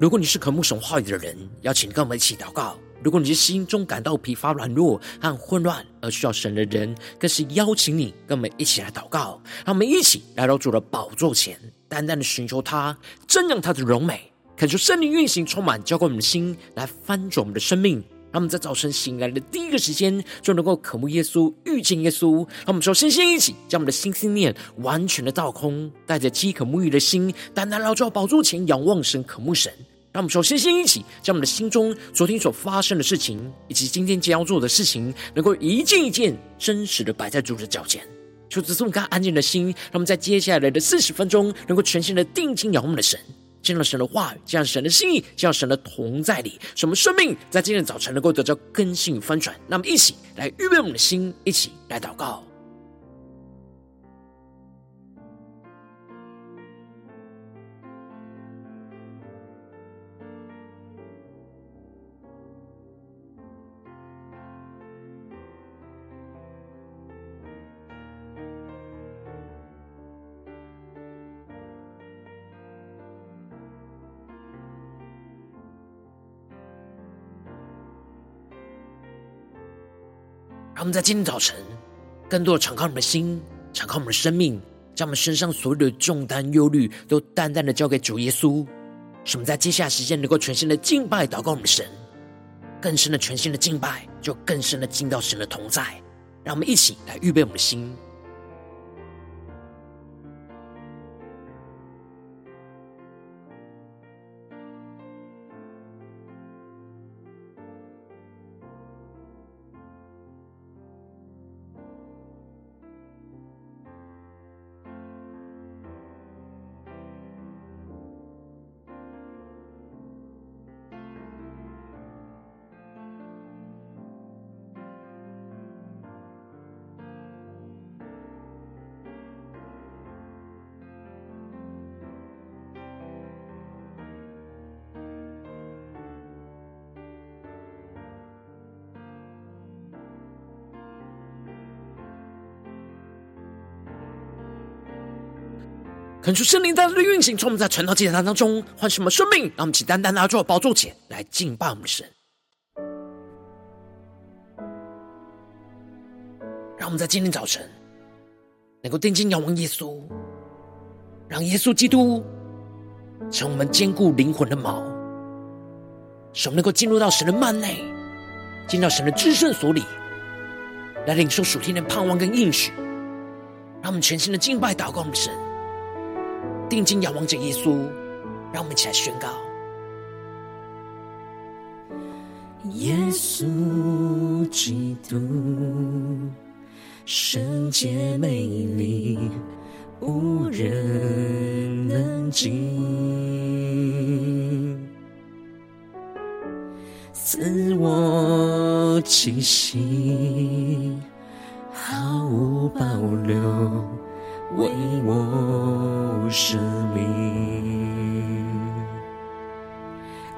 如果你是渴慕神话语的人，邀请跟我们一起祷告；如果你是心中感到疲乏、软弱和混乱而需要神的人，更是邀请你跟我们一起来祷告。让我们一起来到主的宝座前，淡淡的寻求他，瞻仰他的荣美，恳求圣灵运行，充满浇灌我们的心，来翻转我们的生命。让我们在早晨醒来的第一个时间，就能够渴慕耶稣、遇见耶稣。让我们首先先一起将我们的心思念完全的倒空，带着饥渴沐浴的心，单单来到宝座前仰望神、渴慕神。让我们首先先一起将我们的心中昨天所发生的事情，以及今天将要做的事情，能够一件一件真实的摆在主的脚前。求主赐我们安静的心，让我们在接下来的四十分钟，能够全心的定睛仰望的神。见到神的话语，见到神的心意，见到神的同在里，什么生命在今天早晨能够得到更新与翻转。那么，一起来预备我们的心，一起来祷告。我们在今天早晨，更多的敞开我们的心，敞开我们的生命，将我们身上所有的重担、忧虑，都淡淡的交给主耶稣。使我们在接下来时间能够全新的敬拜、祷告我们的神，更深的全新的敬拜，就更深的进到神的同在。让我们一起来预备我们的心。恳求圣灵在这里运行，从我们在传道祭坛当中唤醒我们生命，让我们起单单拿出宝座前来敬拜我们的神。让我们在今天早晨能够定睛仰望耶稣，让耶稣基督成我们坚固灵魂的锚，使我们能够进入到神的幔内，进到神的至圣所里，来领受属天的盼望跟应许。让我们全心的敬拜祷告我们的神。定睛仰望着耶稣，让我们一起来宣告：耶稣基督，圣洁美丽，无人能及，赐我气息，毫无保留。为我舍命，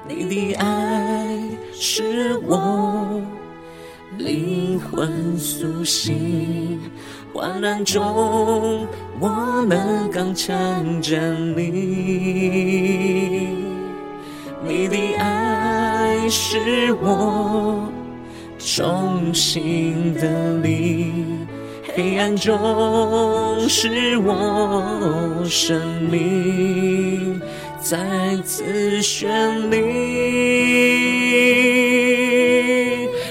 你的爱是我灵魂苏醒，患难中我能刚强站立。你的爱是我重新的力。黑暗中，使我生命再次绚丽。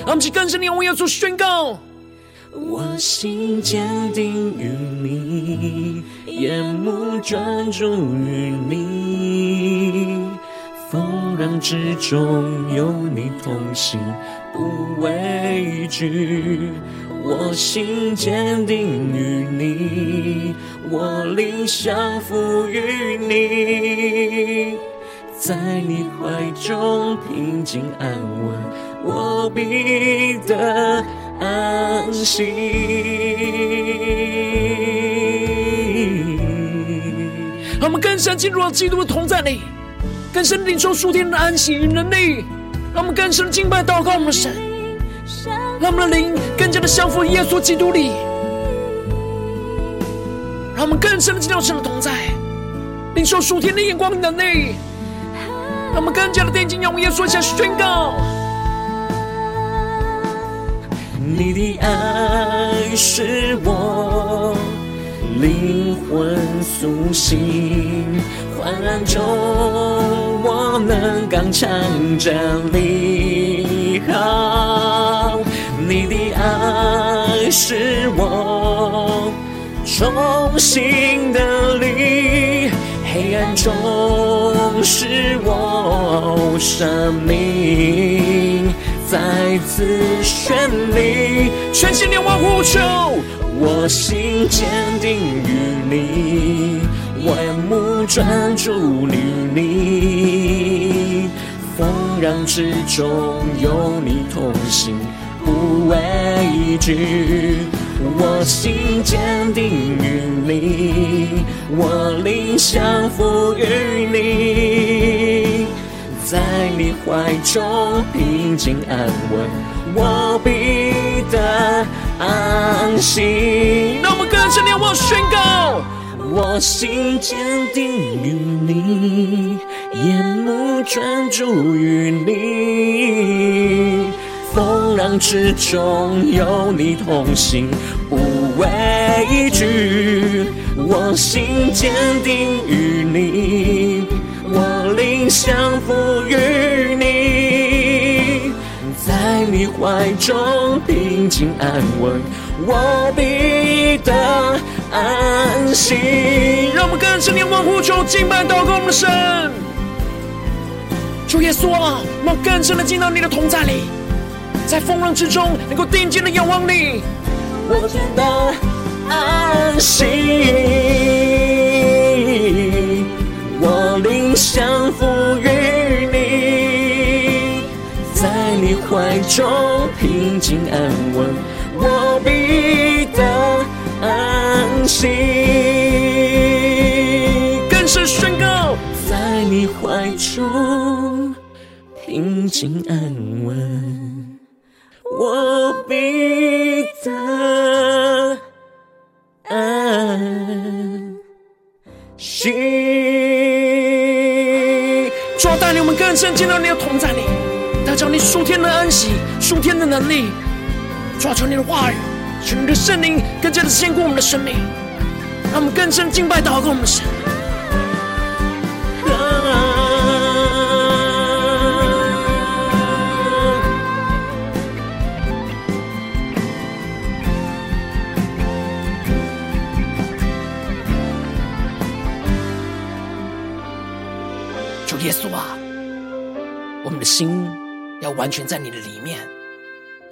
让我们更深的仰望耶稣宣告：我心坚定于你，眼目专注于你，风浪之中有你同行，不畏惧。我心坚定于你，我灵降服于你，在你怀中平静安稳，我必得安息。让我们更深进入到基督的同在里，更深领受属天的安息与能力，让我们更深敬拜祷告我们神。让我们的灵更加的降服耶稣基督里，让我们更深的进入神的同在，领受属天的眼光与能力。让我们更加的定睛仰望耶稣，向宣告。你的爱是我灵魂苏醒，患难中我能刚强站立。好，你的爱是我重新的力，黑暗中是我生命。再次绚丽，全心仰望呼求，我心坚定于你，我眼目专注于你，风浪之中有你同行，畏惧。我心坚定于你，我灵降服于你。在你怀中平静安稳，我必得安息。让我们更深地我宣告，我心坚定于你，眼目专注于你，风浪之中有你同行，不畏惧。我心坚定于你。我灵降服于你，在你怀中平静安稳，我必得安息。让我们更深地往呼求敬拜祷告我们的神，主耶稣啊，我们更深地进到你的同在里，在风浪之中能够定睛的仰望你，我觉得安息。我灵降服于你，在你怀中平静安稳，我必得安息。更是宣告，在你怀中平静安稳，我必得安息。带领我们更深进到你的同在里，得着你属天的安息、属天的能力，抓住你的话语，使你的圣灵更加的坚固我们的生命，让我们更深敬拜祷告我们的神。耶稣啊，我们的心要完全在你的里面，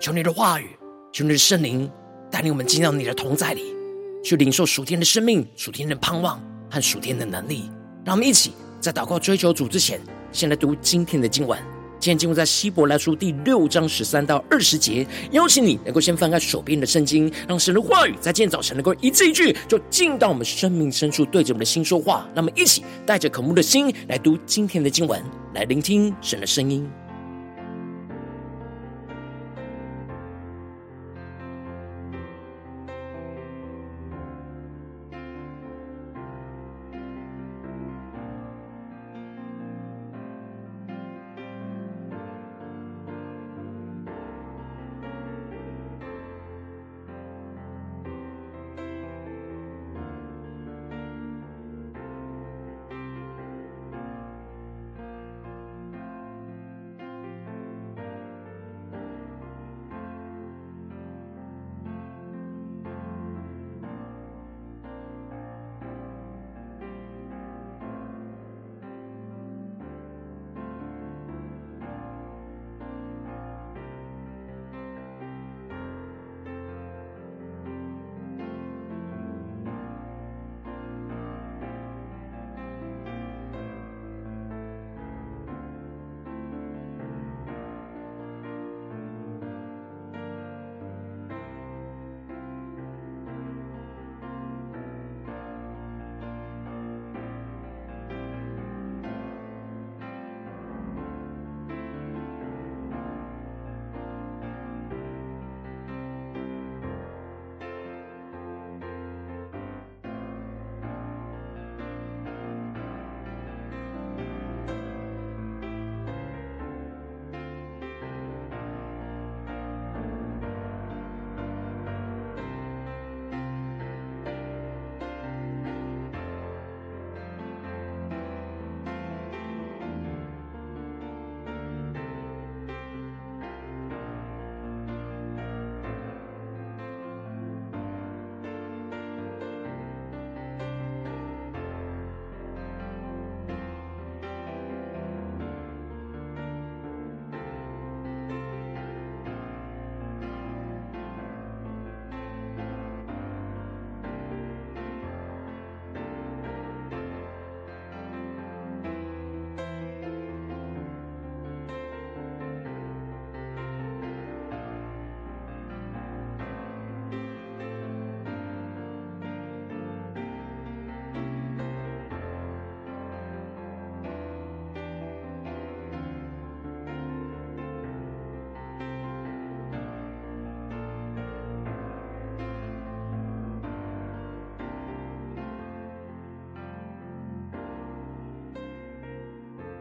求你的话语，求你的圣灵带领我们进到你的同在里，去领受属天的生命、属天的盼望和属天的能力。让我们一起在祷告追求主之前，先来读今天的经文。今天经文在希伯来书第六章十三到二十节，邀请你能够先翻开手边的圣经，让神的话语在今天早晨能够一字一句就进到我们生命深处，对着我们的心说话。那么一起带着渴慕的心来读今天的经文，来聆听神的声音。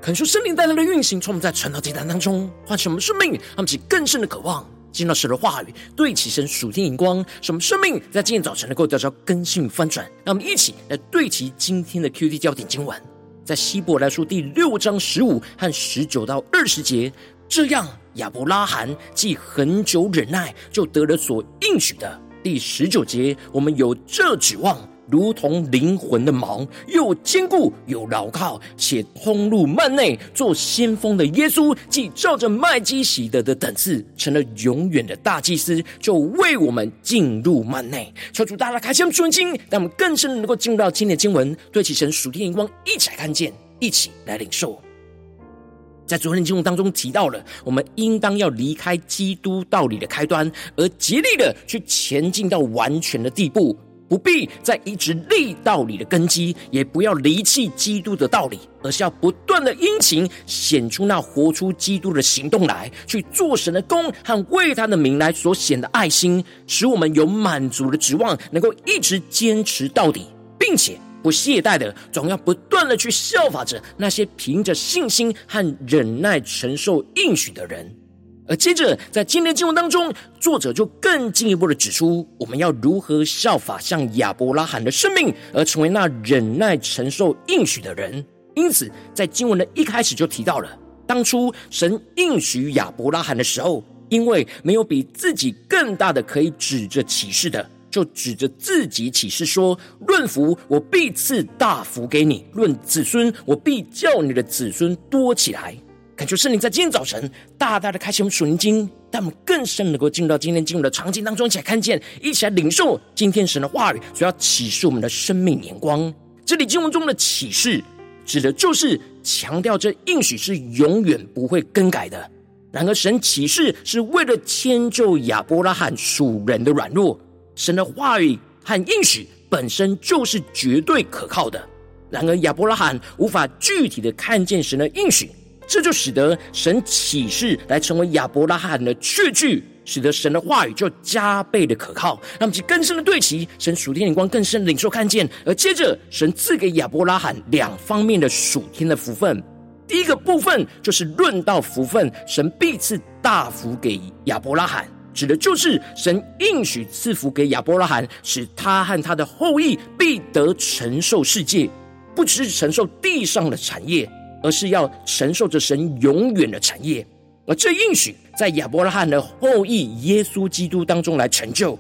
恳求圣灵带来的运行，从我们在传道祭坛当中唤醒我们生命，让我们起更深的渴望，见到神的话语，对齐神属天眼光，使我们生命在今天早晨能够得到更新与翻转。让我们一起来对齐今天的 QT 焦点经文，在希伯来书第六章十五和十九到二十节，这样亚伯拉罕既恒久忍耐，就得了所应许的。第十九节，我们有这指望。如同灵魂的锚，又坚固又牢靠，且通入幔内，做先锋的耶稣，既照着麦基洗德的等次，成了永远的大祭司，就为我们进入幔内。求主大大开箱属灵经，让我们更深的能够进入到今天的经文，对其神属天眼光，一起来看见，一起来领受。在昨天的经文当中提到了，我们应当要离开基督道理的开端，而竭力的去前进到完全的地步。不必再一直立道理的根基，也不要离弃基督的道理，而是要不断的殷勤显出那活出基督的行动来，去做神的工和为他的名来所显的爱心，使我们有满足的指望，能够一直坚持到底，并且不懈怠的，总要不断的去效法着那些凭着信心和忍耐承受应许的人。而接着，在今天的经文当中，作者就更进一步的指出，我们要如何效法像亚伯拉罕的生命，而成为那忍耐承受应许的人。因此，在经文的一开始就提到了，当初神应许亚伯拉罕的时候，因为没有比自己更大的可以指着启示的，就指着自己启示说：“论福，我必赐大福给你；论子孙，我必叫你的子孙多起来。”感觉圣灵在今天早晨大大的开启我们属灵经，让我们更深能够进入到今天进入的场景当中，一起来看见，一起来领受今天神的话语，所要启示我们的生命眼光。这里经文中的启示，指的就是强调这应许是永远不会更改的。然而，神启示是为了迁就亚伯拉罕属人的软弱。神的话语和应许本身就是绝对可靠的。然而，亚伯拉罕无法具体的看见神的应许。这就使得神启示来成为亚伯拉罕的确据，使得神的话语就加倍的可靠，让其更深的对齐神属天眼光，更深的领受看见。而接着，神赐给亚伯拉罕两方面的属天的福分。第一个部分就是论到福分，神必赐大福给亚伯拉罕，指的就是神应许赐福给亚伯拉罕，使他和他的后裔必得承受世界，不只是承受地上的产业。而是要承受着神永远的产业，而这应许在亚伯拉罕的后裔耶稣基督当中来成就，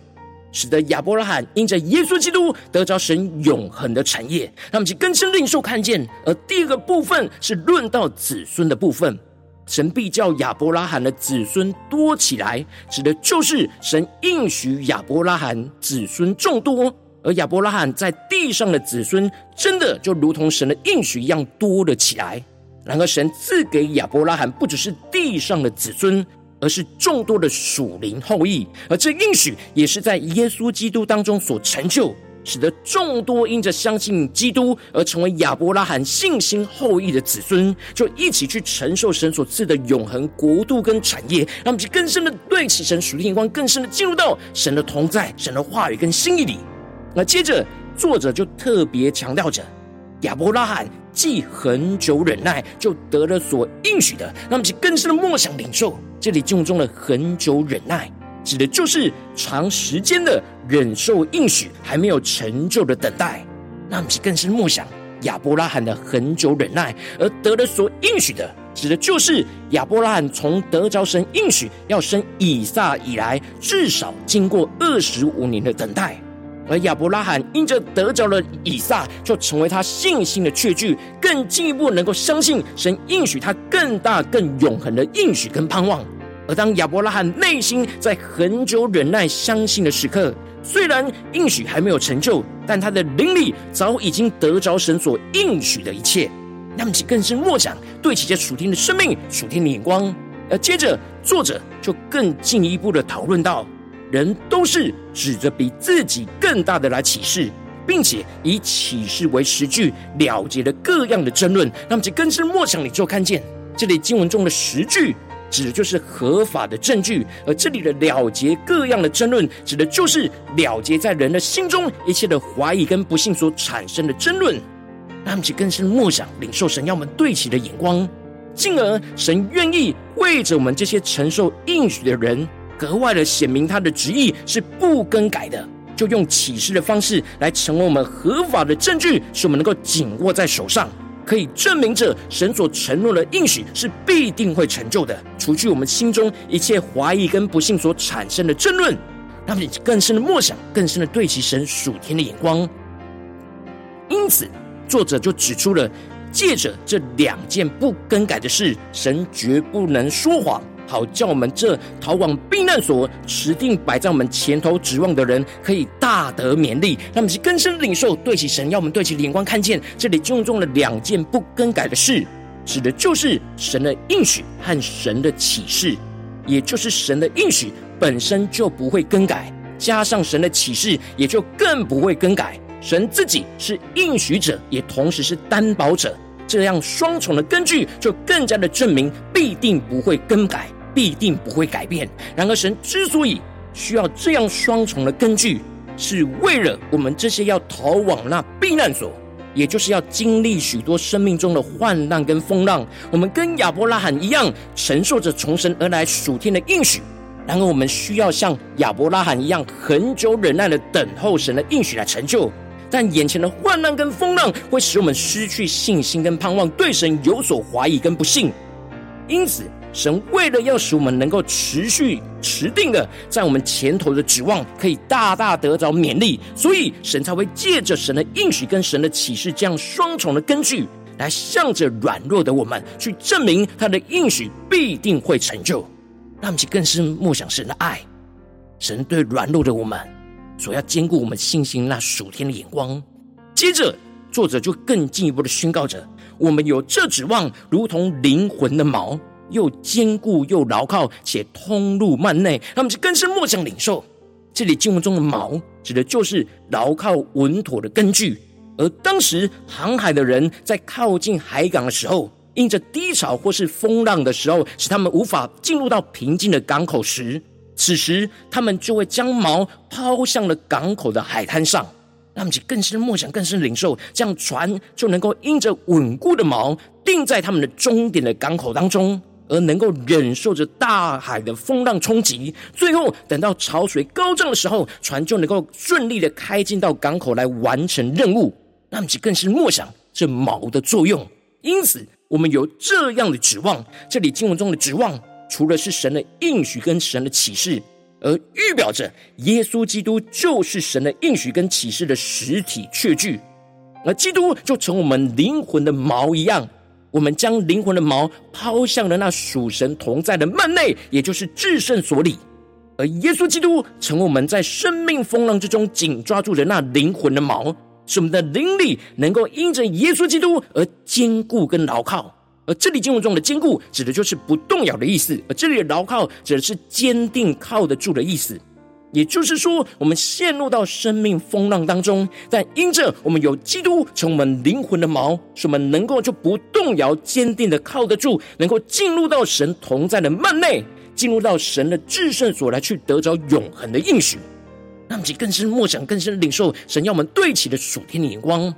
使得亚伯拉罕因着耶稣基督得着神永恒的产业，让我们去更深领受看见。而第二个部分是论到子孙的部分，神必叫亚伯拉罕的子孙多起来，指的就是神应许亚伯拉罕子孙众多。而亚伯拉罕在地上的子孙，真的就如同神的应许一样多了起来。然而，神赐给亚伯拉罕不只是地上的子孙，而是众多的属灵后裔。而这应许也是在耶稣基督当中所成就，使得众多因着相信基督而成为亚伯拉罕信心后裔的子孙，就一起去承受神所赐的永恒国度跟产业。让我们去更深的对齐神属灵眼光，更深的进入到神的同在、神的话语跟心意里。那接着，作者就特别强调着亚伯拉罕。既恒久忍耐，就得了所应许的。让我们去更深的默想领受，这里经文中的恒久忍耐，指的就是长时间的忍受应许还没有成就的等待。让我们去更深默想亚伯拉罕的恒久忍耐，而得了所应许的，指的就是亚伯拉罕从得着神应许要生以撒以来，至少经过二十五年的等待。而亚伯拉罕因着得着了以撒，就成为他信心的确据，更进一步能够相信神应许他更大、更永恒的应许跟盼望。而当亚伯拉罕内心在很久忍耐、相信的时刻，虽然应许还没有成就，但他的灵里早已经得着神所应许的一切。那么，其更深默想，对齐这属天的生命、属天的眼光。而接着，作者就更进一步的讨论到。人都是指着比自己更大的来启示，并且以启示为实据，了结了各样的争论。那么，这更深默想，你就看见这里经文中的实据，指的就是合法的证据；而这里的了结各样的争论，指的就是了结在人的心中一切的怀疑跟不信所产生的争论。那么，就更深默想、领受神要我们对齐的眼光，进而神愿意为着我们这些承受应许的人，格外的显明他的旨意是不更改的，就用启示的方式来成为我们合法的证据，使我们能够紧握在手上，可以证明着神所承诺的应许是必定会成就的，除去我们心中一切怀疑跟不信所产生的争论，让你更深的默想，更深的对齐神属天的眼光。因此，作者就指出了，借着这两件不更改的事，神绝不能说谎。好叫我们这逃往避难所、持定摆在我们前头指望的人，可以大得勉励。让我们去更深领受，对齐神，要我们对齐眼光看见，这里经文中的两件不更改的事，指的就是神的应许和神的启示，也就是神的应许本身就不会更改，加上神的启示，也就更不会更改。神自己是应许者，也同时是担保者。这样双重的根据，就更加的证明必定不会更改，必定不会改变。然而，神之所以需要这样双重的根据，是为了我们这些要逃往那避难所，也就是要经历许多生命中的患难跟风浪。我们跟亚伯拉罕一样，承受着从神而来属天的应许。然而，我们需要像亚伯拉罕一样，很久忍耐的等候神的应许来成就。但眼前的患难跟风浪会使我们失去信心跟盼望，对神有所怀疑跟不信。因此，神为了要使我们能够持续持定的在我们前头的指望，可以大大得着勉励，所以神才会借着神的应许跟神的启示这样双重的根据，来向着软弱的我们去证明他的应许必定会成就。让我们去更深默想神的爱，神对软弱的我们。所要兼顾我们信心那属天的眼光。接着，作者就更进一步的宣告着：我们有这指望，如同灵魂的锚，又坚固又牢靠，且通入幔内。他们是更深莫想领受。这里经文中的锚，指的就是牢靠稳妥的根据。而当时航海的人在靠近海港的时候，因着低潮或是风浪的时候，使他们无法进入到平静的港口时。此时，他们就会将锚抛向了港口的海滩上，让他们更深默想、更深领受，这样船就能够因着稳固的锚定在他们的终点的港口当中，而能够忍受着大海的风浪冲击。最后，等到潮水高涨的时候，船就能够顺利的开进到港口来完成任务。让他们更深默想这锚的作用。因此，我们有这样的指望。这里经文中的指望。除了是神的应许跟神的启示，而预表着耶稣基督就是神的应许跟启示的实体确据，而基督就成我们灵魂的锚一样，我们将灵魂的锚抛向了那属神同在的幔内，也就是至圣所里，而耶稣基督成我们在生命风浪之中紧抓住的那灵魂的锚，使我们的灵里能够因着耶稣基督而坚固跟牢靠。而这里经文中的坚固，指的就是不动摇的意思；而这里的牢靠，指的是坚定靠得住的意思。也就是说，我们陷入到生命风浪当中，但因着我们有基督成我们灵魂的锚，使我们能够就不动摇，坚定的靠得住，能够进入到神同在的幔内，进入到神的至圣所来，去得着永恒的应许。让其更深默想，更深领受神要我们对齐的属天的眼光。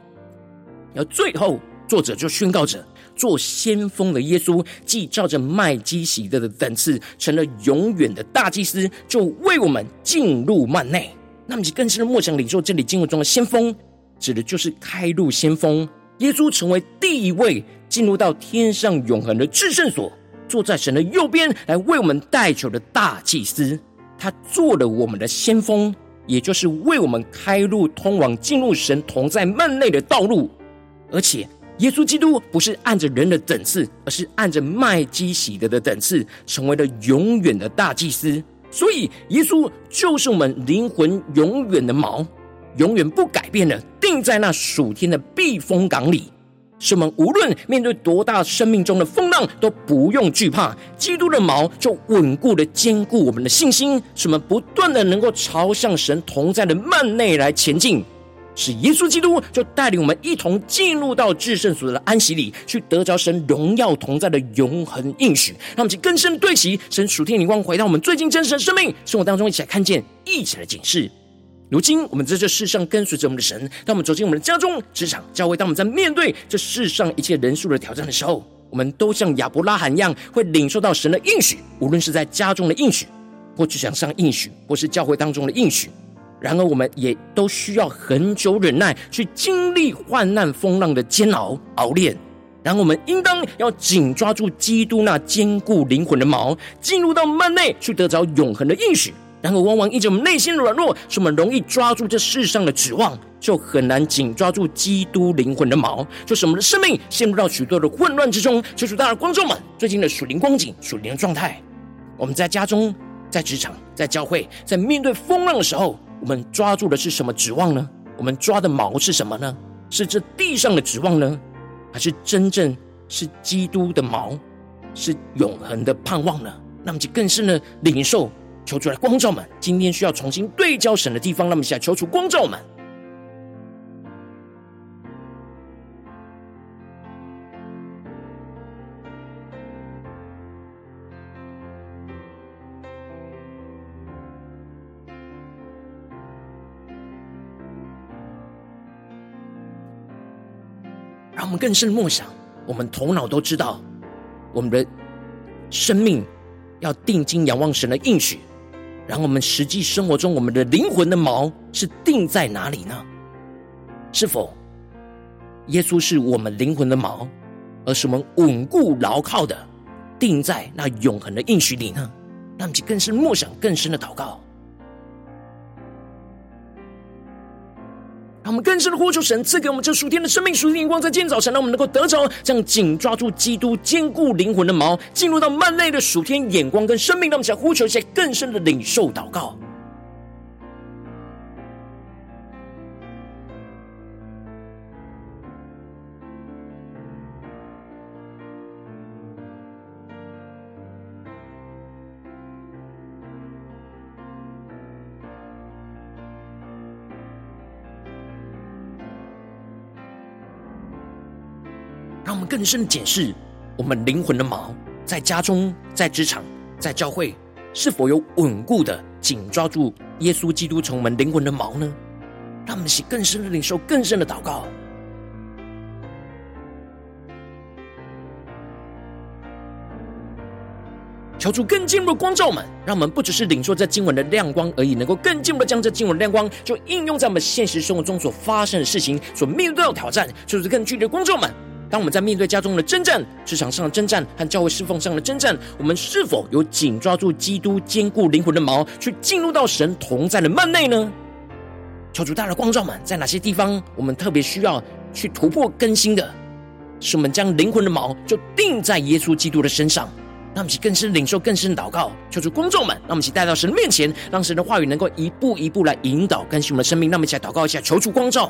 而最后，作者就宣告着。做先锋的耶稣，既照着麦基洗德的等次，成了永远的大祭司，就为我们进入幔内。那么，更深的默想领受这里经文中的先锋，指的就是开路先锋。耶稣成为第一位进入到天上永恒的至圣所，坐在神的右边，来为我们代求的大祭司。他做了我们的先锋，也就是为我们开路，通往进入神同在幔内的道路，而且。耶稣基督不是按着人的等次，而是按着麦基洗德的等次，成为了永远的大祭司。所以，耶稣就是我们灵魂永远的锚，永远不改变的，定在那属天的避风港里。使我们无论面对多大生命中的风浪，都不用惧怕。基督的锚就稳固的坚固我们的信心，使我们不断的能够朝向神同在的幔内来前进。是耶稣基督就带领我们一同进入到至圣所的安息里，去得着神荣耀同在的永恒应许。让我们去更深对齐神属天灵光，回到我们最近真实的生命生活当中，一起来看见，一起来警示。如今我们在这世上跟随着我们的神，当我们走进我们的家中、职场、教会，当我们在面对这世上一切人数的挑战的时候，我们都像亚伯拉罕一样，会领受到神的应许，无论是在家中的应许，或职场上应许，或是教会当中的应许。然而，我们也都需要很久忍耐，去经历患难风浪的煎熬熬炼。然后，我们应当要紧抓住基督那坚固灵魂的锚，进入到幔内去得着永恒的应许。然而，往往因着我们内心的软弱，使我们容易抓住这世上的指望，就很难紧抓住基督灵魂的锚，就是我们的生命陷入到许多的混乱之中。求主，大家观众们，最近的属灵光景、属灵的状态，我们在家中、在职场、在教会，在面对风浪的时候。我们抓住的是什么指望呢？我们抓的锚是什么呢？是这地上的指望呢，还是真正是基督的锚，是永恒的盼望呢？那么就更是呢，领受求出来光照们，今天需要重新对焦神的地方，那么想求出光照们。我们更深默想，我们头脑都知道，我们的生命要定睛仰望神的应许。然后我们实际生活中，我们的灵魂的锚是定在哪里呢？是否耶稣是我们灵魂的锚，而是我们稳固牢靠的定在那永恒的应许里呢？让我们更深默想，更深的祷告。让我们更深的呼求神赐给我们这属天的生命、属天的光，在今天早晨，让我们能够得着这样紧抓住基督坚固灵魂的锚，进入到漫漫的属天眼光跟生命。让我们想呼求一些更深的领受祷告。更深的检视我们灵魂的锚，在家中、在职场、在教会，是否有稳固的紧抓住耶稣基督从我们灵魂的锚呢？让我们起更深的领受、更深的祷告，求主更进一步的光照我们，让我们不只是领受这经文的亮光而已，能够更进一步的将这经文的亮光就应用在我们现实生活中所发生的事情、所面对的挑战，就是更具体的光照我们。当我们在面对家中的征战、职场上的征战和教会侍奉上的征战，我们是否有紧抓住基督坚固灵魂的锚，去进入到神同在的幔内呢？求主大的光照们，在哪些地方我们特别需要去突破更新的？使我们将灵魂的锚就定在耶稣基督的身上，让我们去更深领受、更深祷告。求主光照们，让我们一起带到神的面前，让神的话语能够一步一步来引导更新我们的生命。让我们一起来祷告一下，求主光照。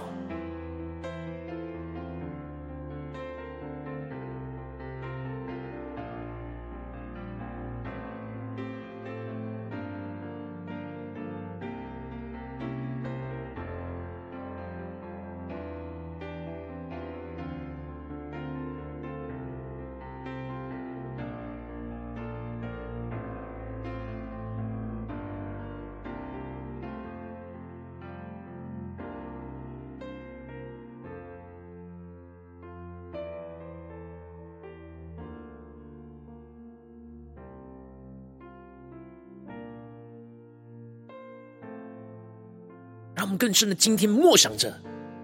更深的今天默想着，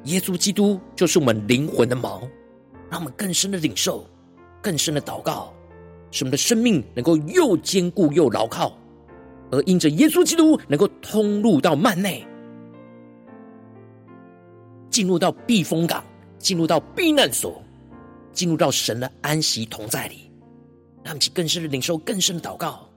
耶稣基督就是我们灵魂的锚，让我们更深的领受，更深的祷告，使我们的生命能够又坚固又牢靠，而因着耶稣基督能够通入到幔内，进入到避风港，进入到避难所，进入到神的安息同在里，让我们更深的领受，更深的祷告。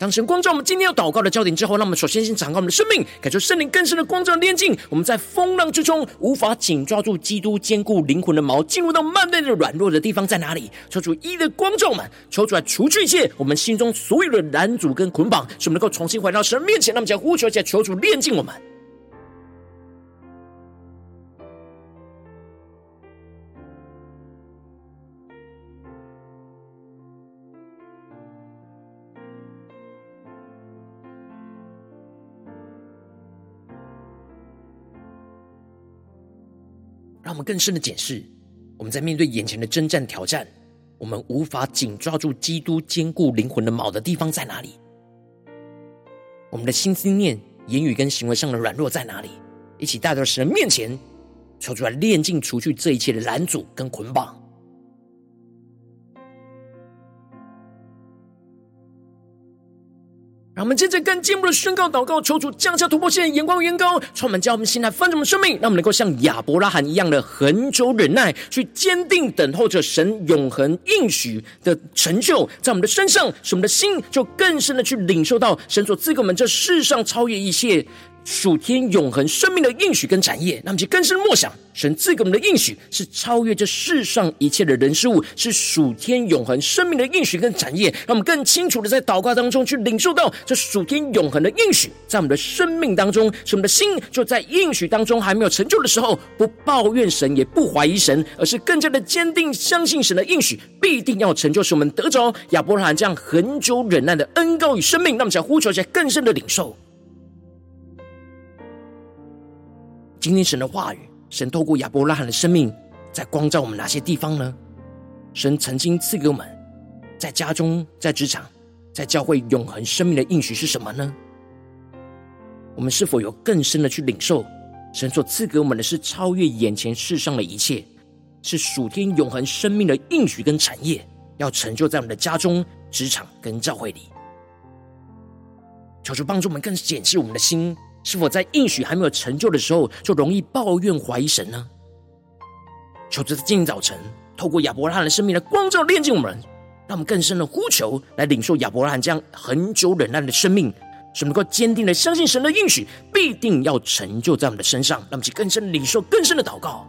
当神光照我们今天要祷告的焦点之后，那我们首先先敞开我们的生命，感受圣灵更深的光照的炼净。我们在风浪之中无法紧抓住基督坚固灵魂的锚，进入到幔内的软弱的地方在哪里？求主一的光照们，求主来除去一切我们心中所有的拦阻跟捆绑，使我们能够重新回到神面前。让我们将呼求一下，求主炼净我们。让我们更深的检视，我们在面对眼前的征战挑战，我们无法紧抓住基督坚固灵魂的锚的地方在哪里？我们的心思念、言语跟行为上的软弱在哪里？一起带到神面前，求出来炼净、除去这一切的拦阻跟捆绑。让我们接着更进一步的宣告、祷告，求主降下突破线眼光、远高，充满将我们心来翻转我们生命，让我们能够像亚伯拉罕一样的恒久忍耐，去坚定等候着神永恒应许的成就，在我们的身上，使我们的心就更深的去领受到神所赐给我们这世上超越一切。属天永恒生命的应许跟产业，那么就更深默想，神赐给我们的应许是超越这世上一切的人事物，是属天永恒生命的应许跟产业，让我们更清楚的在祷告当中去领受到这属天永恒的应许，在我们的生命当中，使我们的心就在应许当中还没有成就的时候，不抱怨神，也不怀疑神，而是更加的坚定相信神的应许必定要成就，使我们得着亚伯拉罕这样恒久忍耐的恩膏与生命，那么想呼求一下更深的领受。今天神的话语，神透过亚伯拉罕的生命，在光照我们哪些地方呢？神曾经赐给我们，在家中、在职场、在教会永恒生命的应许是什么呢？我们是否有更深的去领受，神所赐给我们的是超越眼前世上的一切，是属天永恒生命的应许跟产业，要成就在我们的家中、职场跟教会里。求主帮助我们更检视我们的心。是否在应许还没有成就的时候，就容易抱怨怀疑神呢？求主在今天早晨，透过亚伯拉罕的生命的光照炼净我们，让我们更深的呼求，来领受亚伯拉罕这样恒久忍耐的生命，使我们能够坚定的相信神的应许必定要成就在我们的身上，让我们去更深领受更深的祷告。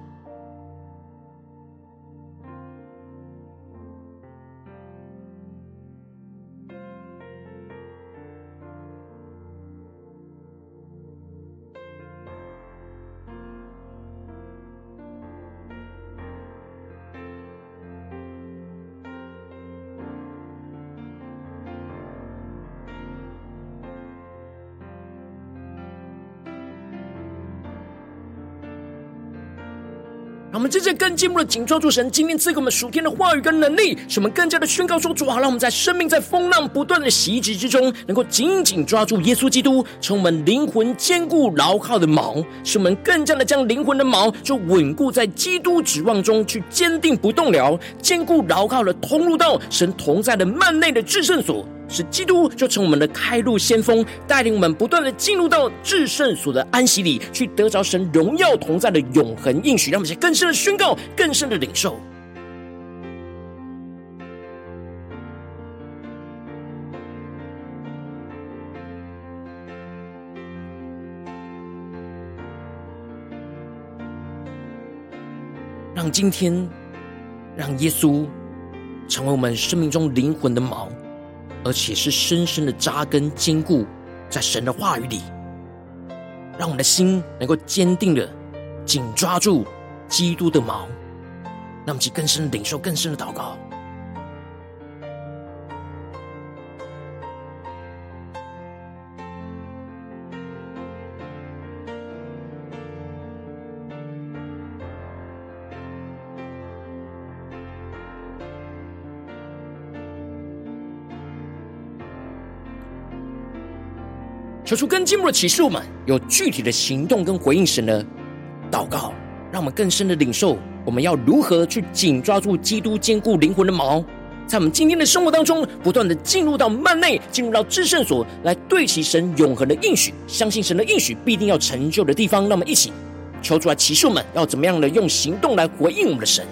真正更进一步的紧抓住神今天赐给我们属天的话语跟能力，使我们更加的宣告说：主啊，让我们在生命在风浪不断的袭击之中，能够紧紧抓住耶稣基督，成我们灵魂坚固牢靠的锚，使我们更加的将灵魂的锚就稳固在基督指望中去坚定不动摇，坚固牢靠的通入到神同在的幔内的至圣所。使基督就成我们的开路先锋，带领我们不断的进入到至圣所的安息里，去得着神荣耀同在的永恒应许，让我们去更深的宣告，更深的领受，让今天，让耶稣成为我们生命中灵魂的锚。而且是深深的扎根坚固在神的话语里，让我们的心能够坚定的紧抓住基督的毛，让我们去更深的领受更深的祷告。求出更进一步的启示，我们有具体的行动跟回应神的祷告，让我们更深的领受，我们要如何去紧抓住基督坚固灵魂的锚，在我们今天的生活当中，不断的进入到幔内，进入到至圣所，来对齐神永恒的应许，相信神的应许必定要成就的地方。让我们一起求出来启示我们，要怎么样的用行动来回应我们的神。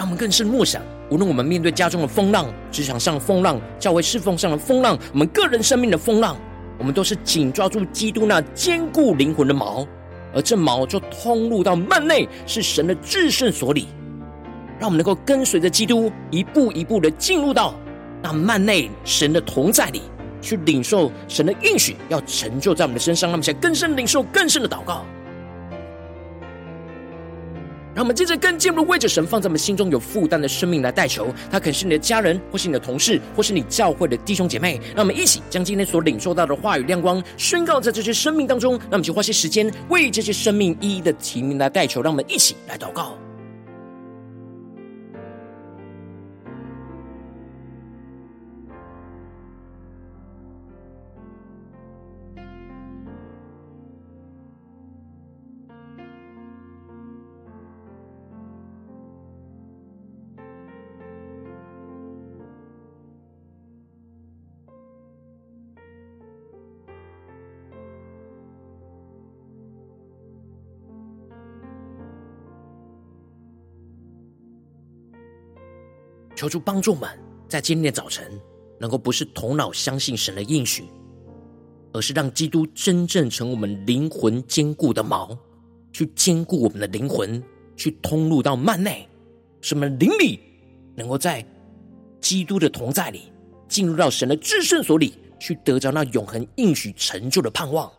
让我们更深默想，无论我们面对家中的风浪、职场上的风浪、教会侍奉上的风浪、我们个人生命的风浪，我们都是紧抓住基督那坚固灵魂的锚，而这锚就通入到幔内，是神的至圣所里。让我们能够跟随着基督，一步一步的进入到那幔内神的同在里，去领受神的应许，要成就在我们的身上。让我们想更深领受，更深的祷告。让我们接着更进一步为着神放在我们心中有负担的生命来代求，他可能是你的家人，或是你的同事，或是你教会的弟兄姐妹。让我们一起将今天所领受到的话语亮光宣告在这些生命当中。那我们就花些时间为这些生命一一的提名来代求。让我们一起来祷告。求主帮助们，在今天的早晨，能够不是头脑相信神的应许，而是让基督真正成我们灵魂坚固的锚，去坚固我们的灵魂，去通入到幔内，使我们灵里能够在基督的同在里，进入到神的至圣所里，去得着那永恒应许成就的盼望，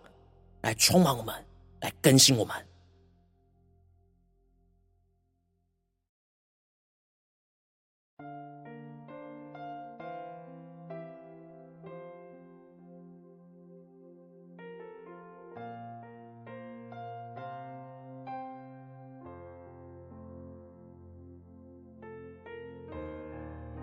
来充满我们，来更新我们。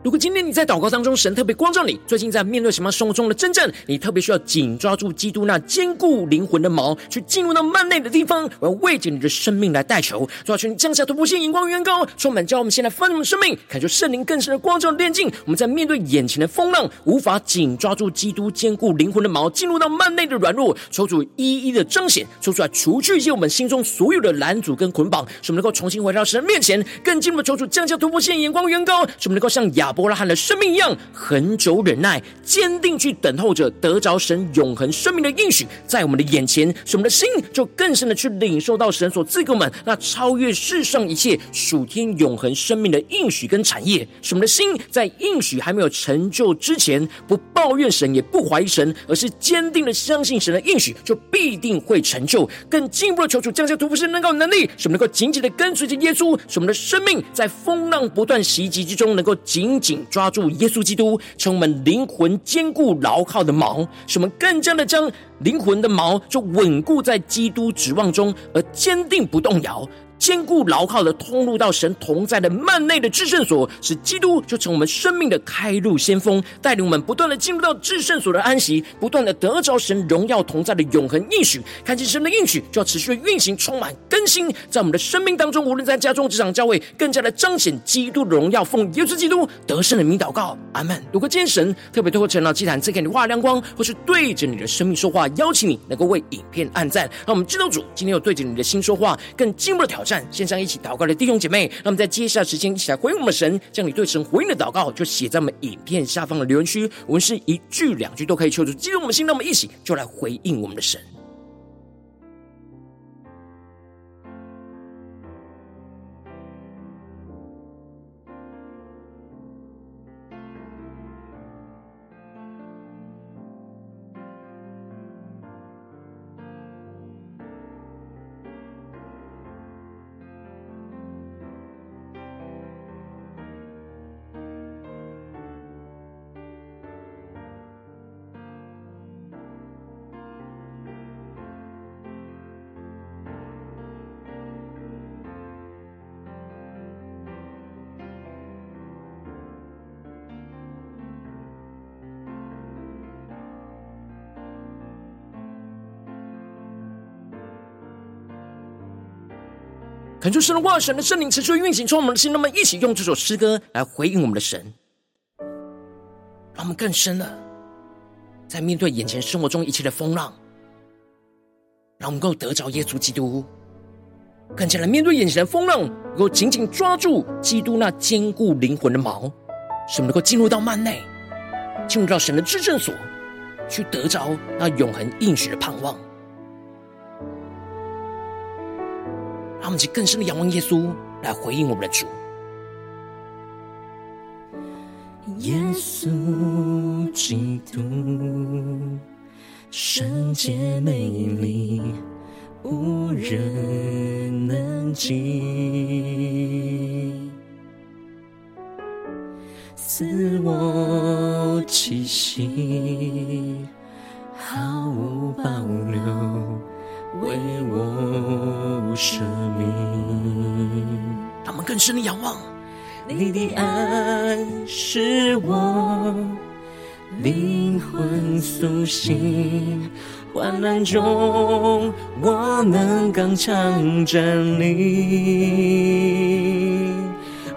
如果今天你在祷告当中，神特别光照你，最近在面对什么生活中的征战，你特别需要紧抓住基督那坚固灵魂的锚，去进入到幔内的地方，我要为着你的生命来代求，主要求你降下突破性眼光，远高充满，叫我们现在丰盛的生命，感受圣灵更深的光照炼境。我们在面对眼前的风浪，无法紧抓住基督坚固灵魂的锚，进入到幔内的软弱，求主一一的彰显，说出来除去一些我们心中所有的拦阻跟捆绑，使我们能够重新回到神的面前，更进一步求主降下突破性眼光，远高使我们能够像亚伯拉罕的生命一样，恒久忍耐，坚定去等候着得着神永恒生命的应许，在我们的眼前，使我们的心就更深的去领受到神所赐给我们那超越世上一切属天永恒生命的应许跟产业。使我们的心在应许还没有成就之前，不抱怨神，也不怀疑神，而是坚定的相信神的应许就必定会成就。更进一步的求主降下突破性能够能力，使我们能够紧紧的跟随着耶稣，使我们的生命在风浪不断袭击之中，能够紧紧紧。抓住耶稣基督，成我们灵魂坚固牢靠的锚，使我们更加的将灵魂的锚就稳固在基督指望中，而坚定不动摇。坚固牢靠的通入到神同在的幔内的至圣所，使基督就成我们生命的开路先锋，带领我们不断的进入到至圣所的安息，不断的得着神荣耀同在的永恒应许。看见神的应许，就要持续运行，充满更新，在我们的生命当中，无论在家中、职场、教会，更加的彰显基督的荣耀。奉耶稣基督得胜的名祷告，阿门。如果今天神特别透过晨祷祭坛赐给你画亮光，或是对着你的生命说话，邀请你能够为影片按赞，让我们知道主今天有对着你的心说话，更进一步的挑战。线上一起祷告的弟兄姐妹，那么在接下来时间一起来回应我们的神，将你对神回应的祷告就写在我们影片下方的留言区，我们是一句两句都可以求助激动我们心，那么一起就来回应我们的神。恳求神的话，神的圣灵持续运行，从我们的心，那么一起用这首诗歌来回应我们的神，让我们更深的在面对眼前生活中一切的风浪，让我们能够得着耶稣基督，更加来面对眼前的风浪，能够紧紧抓住基督那坚固灵魂的锚，使我们能够进入到幔内，进入到神的至圣所，去得着那永恒应许的盼望。让我们去更深的仰望耶稣，来回应我们的主。耶稣基督，圣洁美丽，无人能及。赐我气息，毫无保留，为我舍命。他们更深的仰望，你的爱是我灵魂苏醒，患难中我能刚强站立。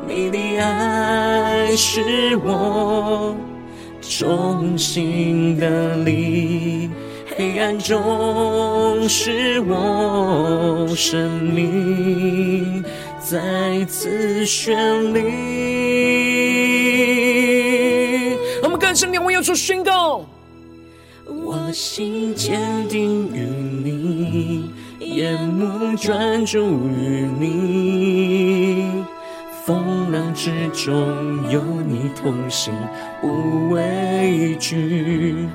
你的爱是我中心的力，黑暗中是我生命再次绚丽。我们更深地往右处宣告：我心坚定于你，眼目专注于你。风浪之中有你同行，不畏惧。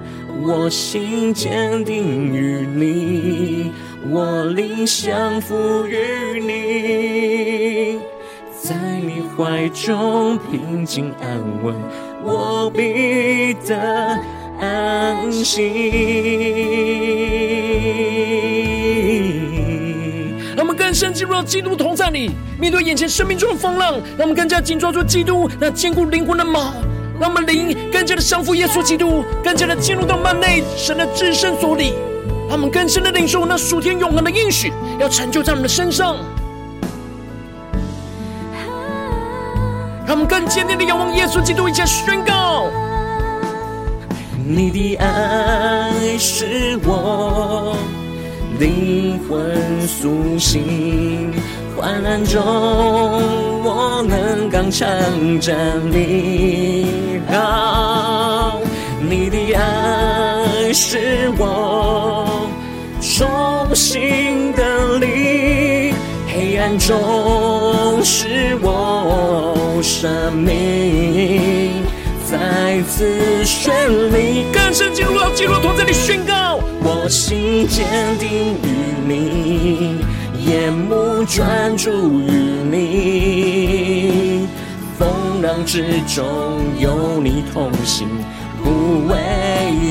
我心坚定于你，我灵降服于你，在你怀中平静安稳，我必得安息。让我们更深进入到基督同在里，面对眼前生命中的风浪，让我们更加紧抓住基督那坚固灵魂的锚，让我们灵更加的降服耶稣基督，更加的进入到幔内神的至圣所里，让我们更深的领受那属天永恒的应许，要成就在我们的身上，让我们更坚定的仰望耶稣基督，一起宣告：你的爱是我。灵魂苏醒，患难中我能刚强站立。啊，你的爱是我中心的力，黑暗中是我生命再次绚丽。更深进入到基督同在里宣告。我心坚定于你，眼目专注于你，风浪之中有你同行，不畏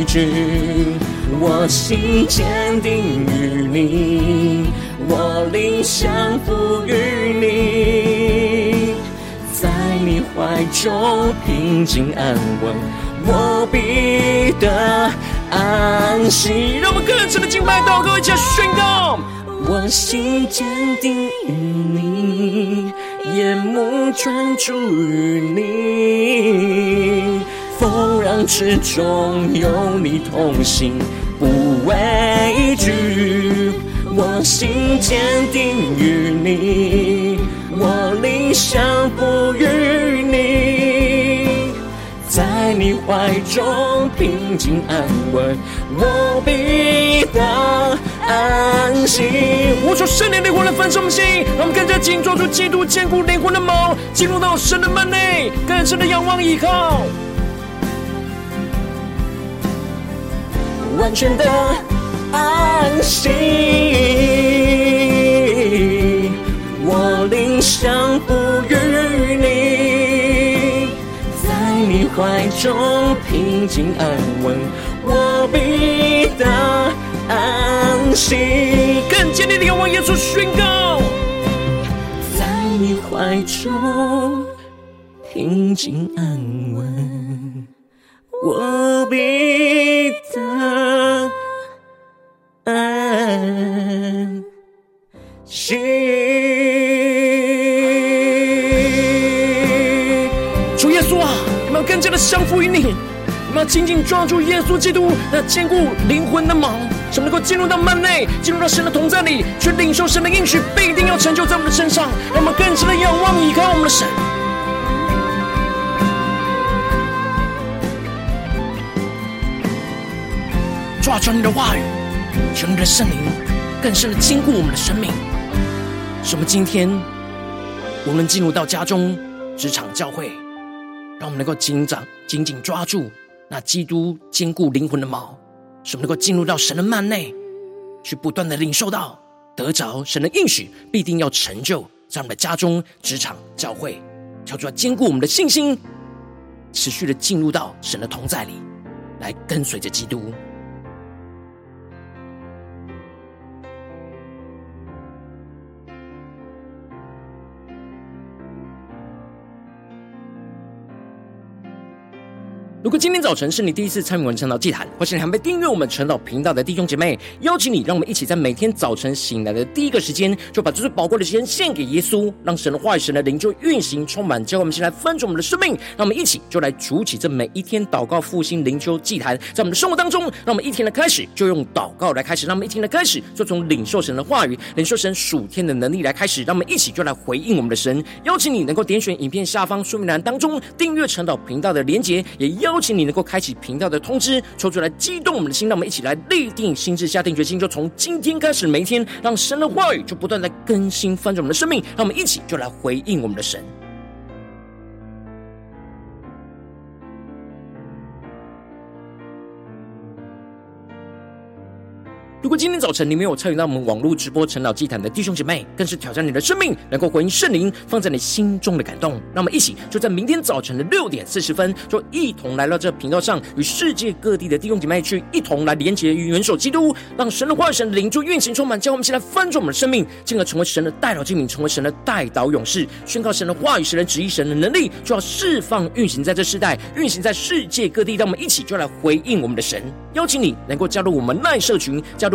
惧。我心坚定于你，我灵降服于你，在你怀中平静安稳，我必得。安息，让我们更深的敬拜祷告，一起宣告。我心坚定于你，眼目专注于你，风浪之中有你同行，不畏惧。我心坚定于你，我灵降服于你。在你怀中平静安稳，我必得安息。呼求圣灵灵魂的焚烧心，让我们更加紧抓住基督坚固灵魂的锚，进入到神的门内，更深的仰望依靠，完全的安心。我灵降服于你。在你怀中平静安稳，我必得安心。更坚定的仰望耶稣宣告，在你怀中平静安稳，我必得安心。主耶稣啊，我们要。更加的降服于你，我们要紧紧抓住耶稣基督那坚固灵魂的锚，什么能够进入到幔内，进入到神的同在里，去领受神的应许，必定要成就在我们的身上。让我们更深的仰望依靠我们的神，抓住你的话语，求你的圣灵更深的坚固我们的生命，什么今天无论进入到家中、职场、教会。让我们能够紧掌、紧紧抓住那基督坚固灵魂的锚，使我们能够进入到神的幔内，去不断的领受到得着神的应许，必定要成就在我们的家中、职场、教会，求主要坚固我们的信心，持续的进入到神的同在里，来跟随着基督。如果今天早晨是你第一次参与我们晨祷祭坛，或是你还没订阅我们晨祷频道的弟兄姐妹，邀请你，让我们一起在每天早晨醒来的第一个时间，就把这最宝贵的时间献给耶稣，让神的话语、神的灵就运行充满，教会我们先来分盛我们的生命，让我们一起就来主起这每一天祷告复兴灵修祭坛，在我们的生活当中，让我们一天的开始就用祷告来开始，让我们一天的开始就从领受神的话语、领受神属天的能力来开始，让我们一起就来回应我们的神。邀请你能够点选影片下方说明栏当中订阅晨祷频道的连结，也邀邀请你能够开启频道的通知，抽出来激动我们的心，让我们一起来立定心智，下定决心，就从今天开始，每一天，让神的话语就不断在更新翻转我们的生命，让我们一起就来回应我们的神。如果今天早晨你没有参与到我们网络直播陈老祭坛的弟兄姐妹，更是挑战你的生命，能够回应圣灵放在你心中的感动。那我们一起就在明天早晨的六点四十分，就一同来到这频道上，与世界各地的弟兄姐妹去一同来连接与元首基督，让神的话语、神的灵就运行充满，叫我们先来翻转我们的生命，进而成为神的代祷器皿，成为神的代祷勇士，宣告神的话语、神的旨意、神的能力，就要释放运行在这世代，运行在世界各地。让我们一起就来回应我们的神，邀请你能够加入我们赖社群，加入。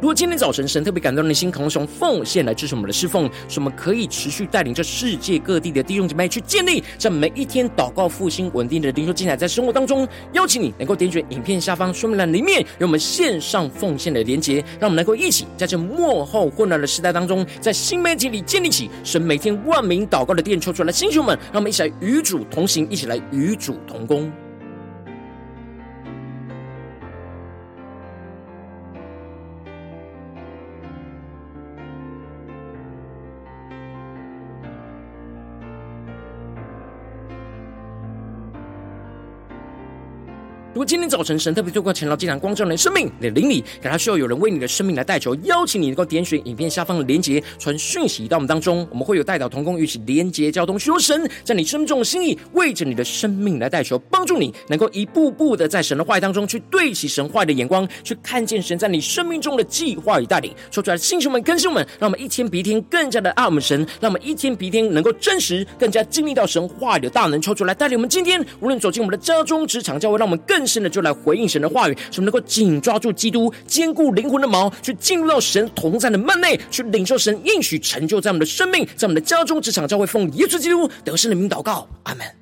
如果今天早晨神特别感动的心，渴望从奉献来支持我们的侍奉，使我们可以持续带领着世界各地的弟兄姐妹去建立这每一天祷告复兴稳定的灵修精彩，在生活当中，邀请你能够点选影片下方说明栏里面有我们线上奉献的连结，让我们能够一起在这末后混乱的时代当中，在新媒体里建立起神每天万名祷告的殿，抽出来的弟兄们，让我们一起来与主同行，一起来与主同工。果今天早晨神特别透过晨祷祭坛光照你的生命，你的灵里，感到需要有人为你的生命来代求，邀请你能够点选影片下方的连结，传讯息到我们当中，我们会有代祷同工与其连结交通，许多神在你生命中的心意，为着你的生命来代求，帮助你能够一步步的在神的话语当中去对齐神话语的眼光，去看见神在你生命中的计划与带领。说出来的弟兄们、更新们，让我们一天比一天更加的爱我们神，让我们一天比一天能够真实、更加经历到神话语的大能。抽出来带领我们今天无论走进我们的家中、职场、教会，让我们。更深的就来回应神的话语，使我们能够紧抓住基督坚固灵魂的锚，去进入到神同在的幔内，去领受神应许成就在我们的生命，在我们的家中、职场、将会，奉耶稣基督得胜的名祷告，阿门。